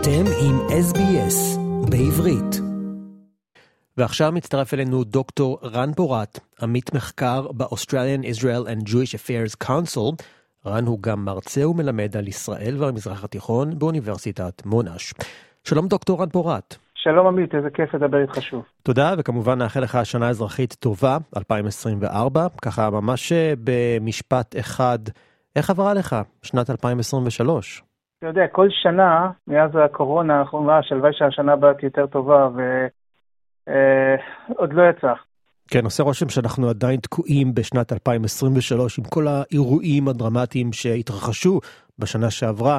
אתם עם SBS בעברית. ועכשיו מצטרף אלינו דוקטור רן פורת, עמית מחקר ב-Australian Israel and Jewish Affairs Council. רן הוא גם מרצה ומלמד על ישראל והמזרח התיכון באוניברסיטת מונש. שלום דוקטור רן פורת. שלום עמית, איזה כיף לדבר איתך שוב. תודה, וכמובן נאחל לך שנה אזרחית טובה, 2024. ככה ממש אה, במשפט אחד, איך עברה לך שנת 2023? אתה יודע, כל שנה מאז הקורונה אנחנו אומרים, שלוואי שהשנה הבאה תהיה יותר טובה, ועוד אה, לא יצא. כן, עושה רושם שאנחנו עדיין תקועים בשנת 2023 עם כל האירועים הדרמטיים שהתרחשו בשנה שעברה.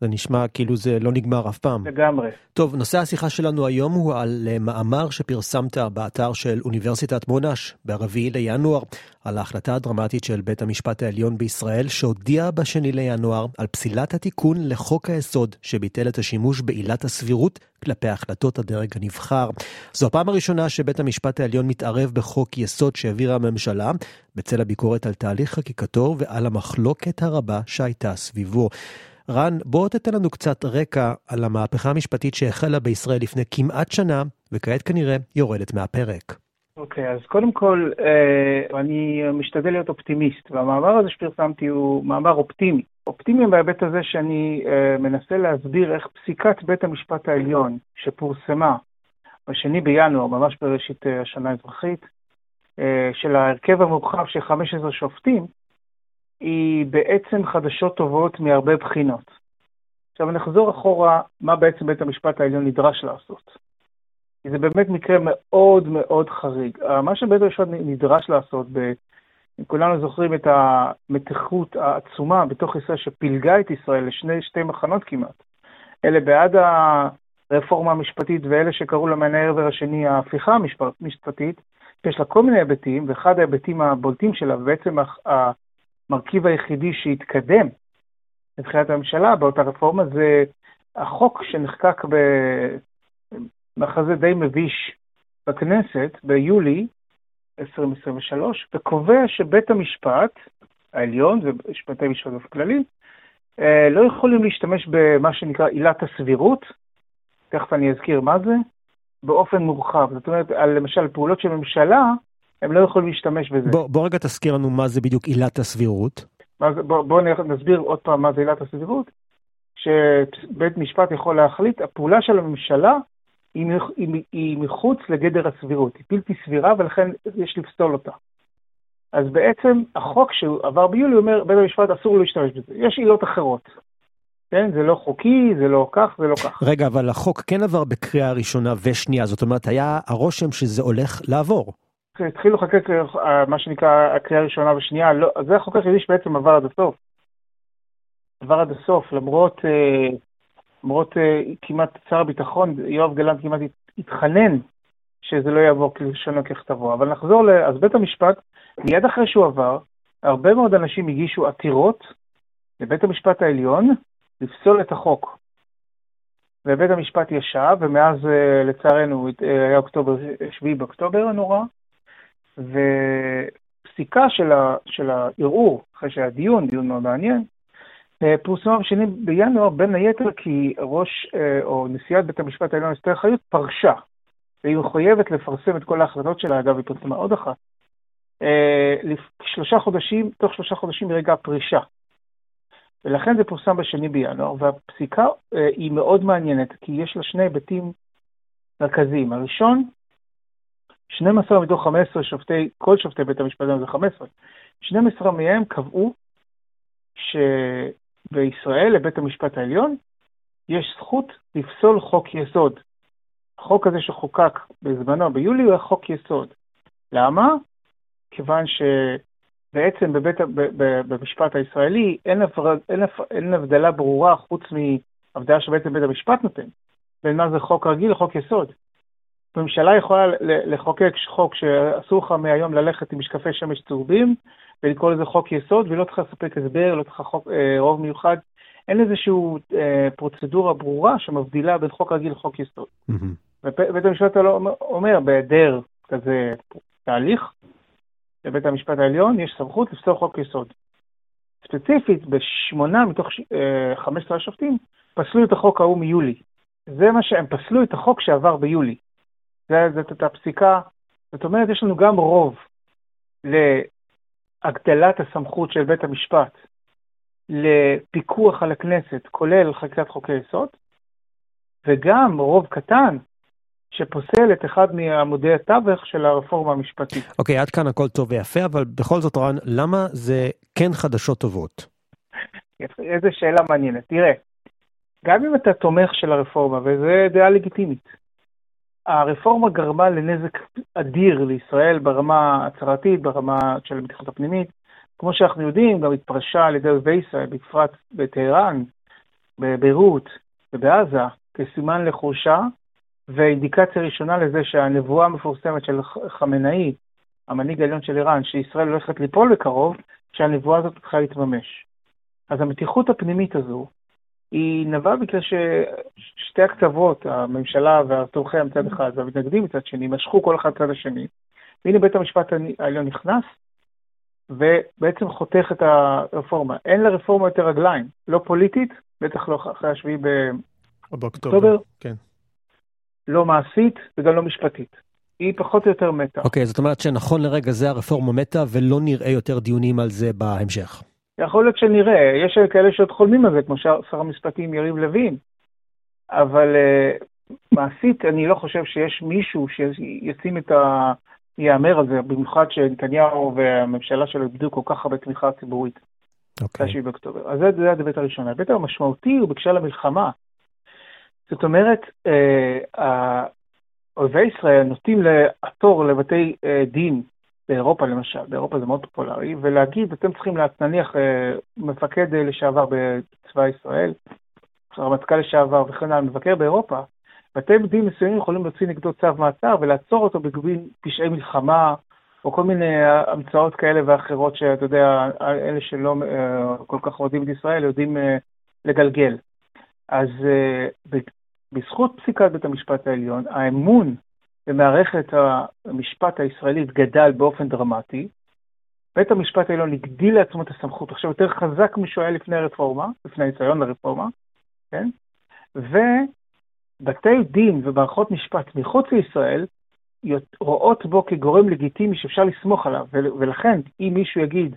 זה נשמע כאילו זה לא נגמר אף פעם. לגמרי. טוב, נושא השיחה שלנו היום הוא על אה, מאמר שפרסמת באתר של אוניברסיטת מונש ב-4 לינואר, על ההחלטה הדרמטית של בית המשפט העליון בישראל, שהודיע בשני לינואר על פסילת התיקון לחוק היסוד שביטל את השימוש בעילת הסבירות כלפי החלטות הדרג הנבחר. זו הפעם הראשונה שבית המשפט העליון מתערב בחוק יסוד שהעבירה הממשלה, בצל הביקורת על תהליך חקיקתו ועל המחלוקת הרבה שהייתה סביבו. רן, בוא תתן לנו קצת רקע על המהפכה המשפטית שהחלה בישראל לפני כמעט שנה, וכעת כנראה יורדת מהפרק. אוקיי, okay, אז קודם כל, אה, אני משתדל להיות אופטימיסט, והמאמר הזה שפרסמתי הוא מאמר אופטימי. אופטימי בהיבט הזה שאני אה, מנסה להסביר איך פסיקת בית המשפט העליון, שפורסמה בשני בינואר, ממש בראשית אה, השנה האזרחית, של ההרכב המורחב של 15 שופטים, היא בעצם חדשות טובות מהרבה בחינות. עכשיו נחזור אחורה, מה בעצם בית המשפט העליון נדרש לעשות. זה באמת מקרה מאוד מאוד חריג. מה שבית המשפט נדרש לעשות, ב... כולנו זוכרים את המתיחות העצומה בתוך ישראל שפילגה את ישראל לשני שתי מחנות כמעט. אלה בעד הרפורמה המשפטית ואלה שקראו לה מן העבר השני ההפיכה המשפטית, יש לה כל מיני היבטים, ואחד ההיבטים הבולטים שלה, ובעצם המרכיב היחידי שהתקדם מבחינת הממשלה באותה רפורמה זה החוק שנחקק במחזה די מביש בכנסת ביולי 2023, וקובע שבית המשפט העליון ובתי משפט כללי אה, לא יכולים להשתמש במה שנקרא עילת הסבירות, תכף אני אזכיר מה זה, באופן מורחב. זאת אומרת, על למשל פעולות של ממשלה, הם לא יכולים להשתמש בזה. בוא, בוא רגע תזכיר לנו מה זה בדיוק עילת הסבירות. בוא, בוא נסביר עוד פעם מה זה עילת הסבירות. שבית משפט יכול להחליט, הפעולה של הממשלה היא, היא, היא מחוץ לגדר הסבירות, היא בלתי סבירה ולכן יש לפסול אותה. אז בעצם החוק שעבר ביולי אומר, בית המשפט אסור להשתמש בזה. יש עילות אחרות. כן, זה לא חוקי, זה לא כך, זה לא כך. רגע, אבל החוק כן עבר בקריאה ראשונה ושנייה, זאת אומרת, היה הרושם שזה הולך לעבור. התחילו לחוקק אה, מה שנקרא הקריאה הראשונה ושנייה, לא, זה החוק היחידי שבעצם עבר עד הסוף. עבר עד הסוף, למרות, אה, למרות אה, כמעט שר הביטחון, יואב גלנט כמעט התחנן שזה לא יעבור כלשונו ככתבו. אבל נחזור ל... אז בית המשפט, מיד אחרי שהוא עבר, הרבה מאוד אנשים הגישו עתירות לבית המשפט העליון לפסול את החוק. ובית המשפט ישב, ומאז לצערנו היה אוקטובר, 7 באוקטובר הנורא, ופסיקה של, ה, של הערעור, אחרי שהיה דיון, דיון מאוד מעניין, אה, פורסמה בשני בינואר, בין היתר כי ראש אה, או נשיאת בית המשפט העליון אסתר חיות פרשה, והיא מחויבת לפרסם את כל ההחלטות שלה, אגב, היא פרסמה עוד אחת, אה, שלושה חודשים, תוך שלושה חודשים מרגע הפרישה. ולכן זה פורסם בשני בינואר, והפסיקה היא מאוד מעניינת, כי יש לה שני היבטים מרכזיים. הראשון, 12 מתוך 15 שופטי, כל שופטי בית המשפט העליון זה 15, 12 מהם קבעו שבישראל, לבית המשפט העליון, יש זכות לפסול חוק יסוד. החוק הזה שחוקק בזמנו ביולי הוא חוק יסוד. למה? כיוון שבעצם בבית, במשפט הישראלי אין, הפרד, אין, אין הבדלה ברורה חוץ מהבדלה שבעצם בית המשפט נותן, בין מה זה חוק רגיל לחוק יסוד. ממשלה יכולה לחוקק חוק שאסור לך מהיום ללכת עם משקפי שמש צהובים ולקרוא לזה חוק יסוד, והיא לא צריכה לספק הסבר, לא צריכה חוק, אה, רוב מיוחד. אין איזושהי אה, פרוצדורה ברורה שמבדילה בין חוק רגיל לחוק יסוד. ובית המשפט אומר, בהיעדר כזה תהליך, לבית המשפט העליון יש סמכות לפסול חוק יסוד. ספציפית, בשמונה מתוך אה, 15 השופטים, פסלו את החוק ההוא מיולי. זה מה שהם פסלו את החוק שעבר ביולי. זאת אותה פסיקה, זאת אומרת, יש לנו גם רוב להגדלת הסמכות של בית המשפט לפיקוח על הכנסת, כולל חקיקת חוקי יסוד, וגם רוב קטן שפוסל את אחד מעמודי התווך של הרפורמה המשפטית. אוקיי, okay, עד כאן הכל טוב ויפה, אבל בכל זאת, רן, למה זה כן חדשות טובות? איזו שאלה מעניינת. תראה, גם אם אתה תומך של הרפורמה, וזו דעה לגיטימית, הרפורמה גרמה לנזק אדיר לישראל ברמה ההצהרתית, ברמה של הבטיחות הפנימית. כמו שאנחנו יודעים, גם התפרשה על ידי ישראל, בפרט בטהרן, בביירות ובעזה, כסימן לחולשה, ואינדיקציה ראשונה לזה שהנבואה המפורסמת של חמינאי, המנהיג העליון של איראן, שישראל הולכת ליפול בקרוב, שהנבואה הזאת צריכה להתממש. אז המתיחות הפנימית הזו, היא נבעה בגלל ששתי הקצוות, הממשלה והתומכי מצד אחד והמתנגדים מצד שני, משכו כל אחד צד השני. והנה בית המשפט העליון נכנס, ובעצם חותך את הרפורמה. אין לרפורמה יותר רגליים, לא פוליטית, בטח לא אחרי השביעי באוקטובר, כן. לא מעשית וגם לא משפטית. היא פחות או יותר מתה. אוקיי, okay, זאת אומרת שנכון לרגע זה הרפורמה מתה ולא נראה יותר דיונים על זה בהמשך. יכול להיות שנראה, יש כאלה שעוד חולמים על זה, כמו שר המשפטים יריב לוין, אבל uh, מעשית אני לא חושב שיש מישהו שישים את ה... יאמר על זה, במיוחד שנתניהו והממשלה שלו איבדו כל כך הרבה תמיכה ציבורית. אוקיי. Okay. באוקטובר. אז זה, זה ההיבט הראשון. ההיבט המשמעותי הוא בקשר למלחמה. זאת אומרת, אה, אויבי ישראל נוטים לעתור לבתי אה, דין באירופה למשל, באירופה זה מאוד פופולרי, ולהגיד, אתם צריכים נניח אה, מפקד אה, לשעבר בצבא ישראל, רמטכ"ל לשעבר וכן הלאה, מבקר באירופה, בתי דין מסוימים יכולים להוציא נגדו צו מעצר ולעצור אותו בגבין פשעי מלחמה, או כל מיני המצאות כאלה ואחרות שאתה יודע, אלה שלא כל כך אוהדים את ישראל יודעים לגלגל. אז בזכות פסיקת בית המשפט העליון, האמון במערכת המשפט הישראלית גדל באופן דרמטי. בית המשפט העליון הגדיל לעצמו את הסמכות, עכשיו יותר חזק משהוא היה לפני הרפורמה, לפני הניסיון לרפורמה, כן? ובתי דין ומערכות משפט מחוץ לישראל רואות בו כגורם לגיטימי שאפשר לסמוך עליו, ולכן אם מישהו יגיד,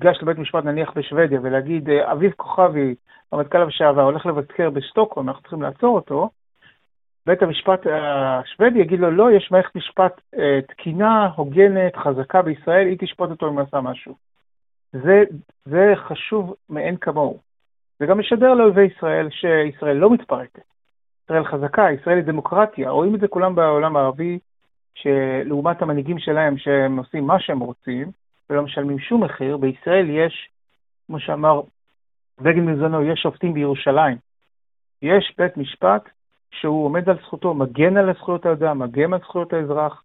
ייגש לבית משפט נניח בשוודיה ולהגיד, אביב כוכבי, הרמטכ"ל לשעבר, הולך לבקר בשטוקהולם, אנחנו צריכים לעצור אותו, בית המשפט השוודי יגיד לו, לא, יש מערכת משפט אה, תקינה, הוגנת, חזקה בישראל, היא תשפוט אותו אם הוא עשה משהו. זה, זה חשוב מאין כמוהו. זה גם משדר לאויבי ישראל שישראל לא מתפרקת. ישראל חזקה, ישראל היא דמוקרטיה. רואים את זה כולם בעולם הערבי, שלעומת המנהיגים שלהם שהם עושים מה שהם רוצים ולא משלמים שום מחיר, בישראל יש, כמו שאמר בגין מזונו, יש שופטים בירושלים. יש בית משפט שהוא עומד על זכותו, מגן על זכויות האדם, מגן על זכויות האזרח,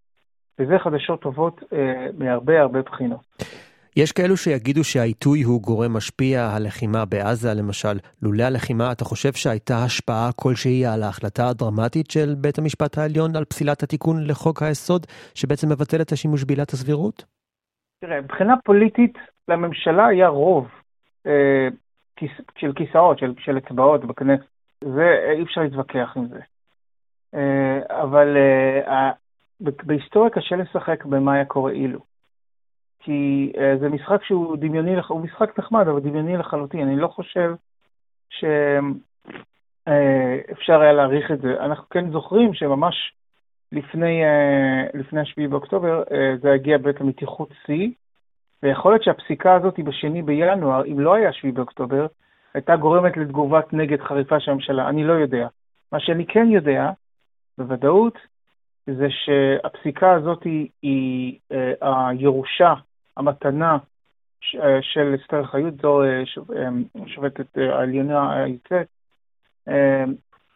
וזה חדשות טובות אה, מהרבה הרבה בחינות. יש כאלו שיגידו שהעיתוי הוא גורם משפיע, הלחימה בעזה למשל. לולא הלחימה, אתה חושב שהייתה השפעה כלשהי על ההחלטה הדרמטית של בית המשפט העליון על פסילת התיקון לחוק היסוד, שבעצם מבטל את השימוש בעילת הסבירות? תראה, מבחינה פוליטית, לממשלה היה רוב אה, כיס, של כיסאות, של, של אצבעות בכנסת. זה, אי אפשר להתווכח עם זה. אה, אבל אה, בהיסטוריה קשה לשחק במה היה קורה אילו. כי אה, זה משחק שהוא דמיוני, הוא משחק נחמד, אבל דמיוני לחלוטין. אני לא חושב שאפשר היה להעריך את זה. אנחנו כן זוכרים שממש לפני, לפני 7 באוקטובר זה הגיע בעצם מתיחות שיא, ויכול להיות שהפסיקה הזאת בשני בינואר, אם לא היה 7 באוקטובר, הייתה גורמת לתגובת נגד חריפה של הממשלה, אני לא יודע. מה שאני כן יודע, בוודאות, זה שהפסיקה הזאת היא, היא אה, הירושה, המתנה ש, אה, של אסתר חיות, זו אה, שופטת אה, העליונה היוצאת, אה,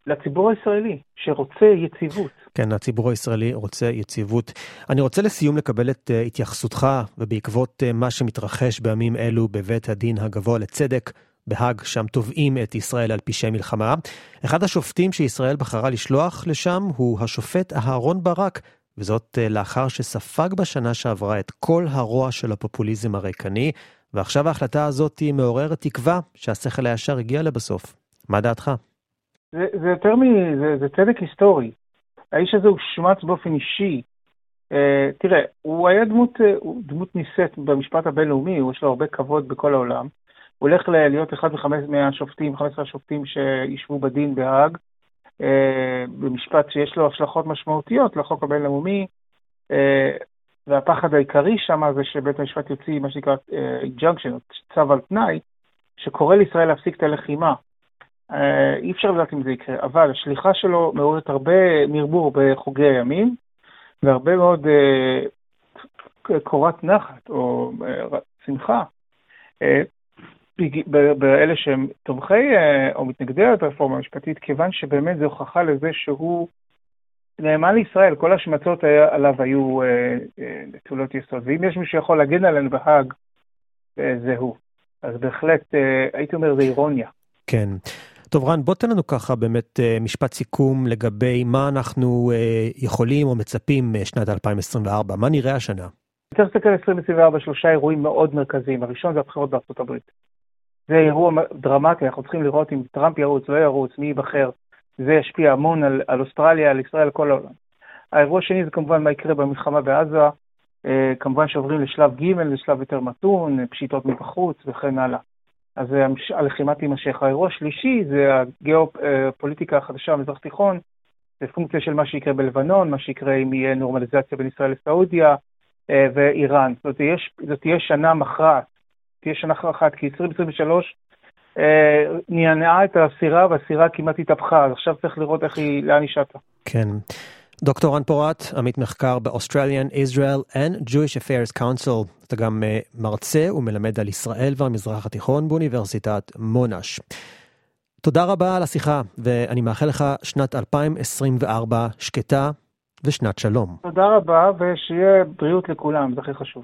לציבור הישראלי, שרוצה יציבות. כן, הציבור הישראלי רוצה יציבות. אני רוצה לסיום לקבל את uh, התייחסותך, ובעקבות uh, מה שמתרחש בימים אלו בבית הדין הגבוה לצדק, בהאג, שם תובעים את ישראל על פשעי מלחמה. אחד השופטים שישראל בחרה לשלוח לשם הוא השופט אהרון ברק, וזאת אה, לאחר שספג בשנה שעברה את כל הרוע של הפופוליזם הריקני, ועכשיו ההחלטה הזאת מעוררת תקווה שהשכל הישר הגיע לבסוף. מה דעתך? זה, זה יותר מ... זה, זה צדק היסטורי. האיש הזה הושמץ באופן אישי. Uh, תראה, הוא היה דמות, uh, דמות נישאת במשפט הבינלאומי, יש לו הרבה כבוד בכל העולם. הולך להיות אחד מהשופטים, 15 השופטים שישבו בדין בהאג, uh, במשפט שיש לו השלכות משמעותיות לחוק הבינלאומי, uh, והפחד העיקרי שם זה שבית המשפט יוציא מה שנקרא injunction, צו על תנאי, שקורא לישראל להפסיק את הלחימה. אה, אי אפשר לדעת אם זה יקרה, אבל השליחה שלו מעוררת הרבה מרבור בחוגי הימים, והרבה מאוד אה, קורת נחת או אה, שמחה באלה שהם תומכי או מתנגדי הרפורמה המשפטית, כיוון שבאמת זו הוכחה לזה שהוא נאמן לישראל, כל השמצות עליו היו נטולות יסוד, ואם יש מישהו שיכול להגן עלינו בהאג, זה הוא. אז בהחלט, הייתי אומר, זה אירוניה. כן. טוב רן, בוא תן לנו ככה באמת אה, משפט סיכום לגבי מה אנחנו אה, יכולים או מצפים משנת 2024, מה נראה השנה? צריך להסתכל על 2024, שלושה אירועים מאוד מרכזיים. הראשון זה הבחירות בארצות הברית. זה אירוע דרמטי, אנחנו צריכים לראות אם טראמפ ירוץ, לא ירוץ, מי ייבחר. זה ישפיע המון על, על אוסטרליה, על ישראל, על כל העולם. האירוע השני זה כמובן מה יקרה במלחמה בעזה, אה, כמובן שעוברים לשלב ג', לשלב יותר מתון, פשיטות מבחוץ וכן הלאה. אז הלחימה תימשך. האירוע השלישי זה הגיאופוליטיקה החדשה במזרח תיכון, זה פונקציה של מה שיקרה בלבנון, מה שיקרה אם יהיה נורמליזציה בין ישראל לסעודיה אה, ואיראן. זאת תהיה, זאת תהיה שנה מכרעת, תהיה שנה מכרעת, כי 2023 אה, נענעה את הסירה והסירה כמעט התהפכה, אז עכשיו צריך לראות איך היא, לאן היא שטה. כן. דוקטור רן פורט, עמית מחקר ב-Australian Israel and Jewish Affairs Council. אתה גם uh, מרצה ומלמד על ישראל והמזרח התיכון באוניברסיטת מונאש. תודה רבה על השיחה, ואני מאחל לך שנת 2024 שקטה ושנת שלום. תודה רבה, ושיהיה בריאות לכולם, זה הכי חשוב.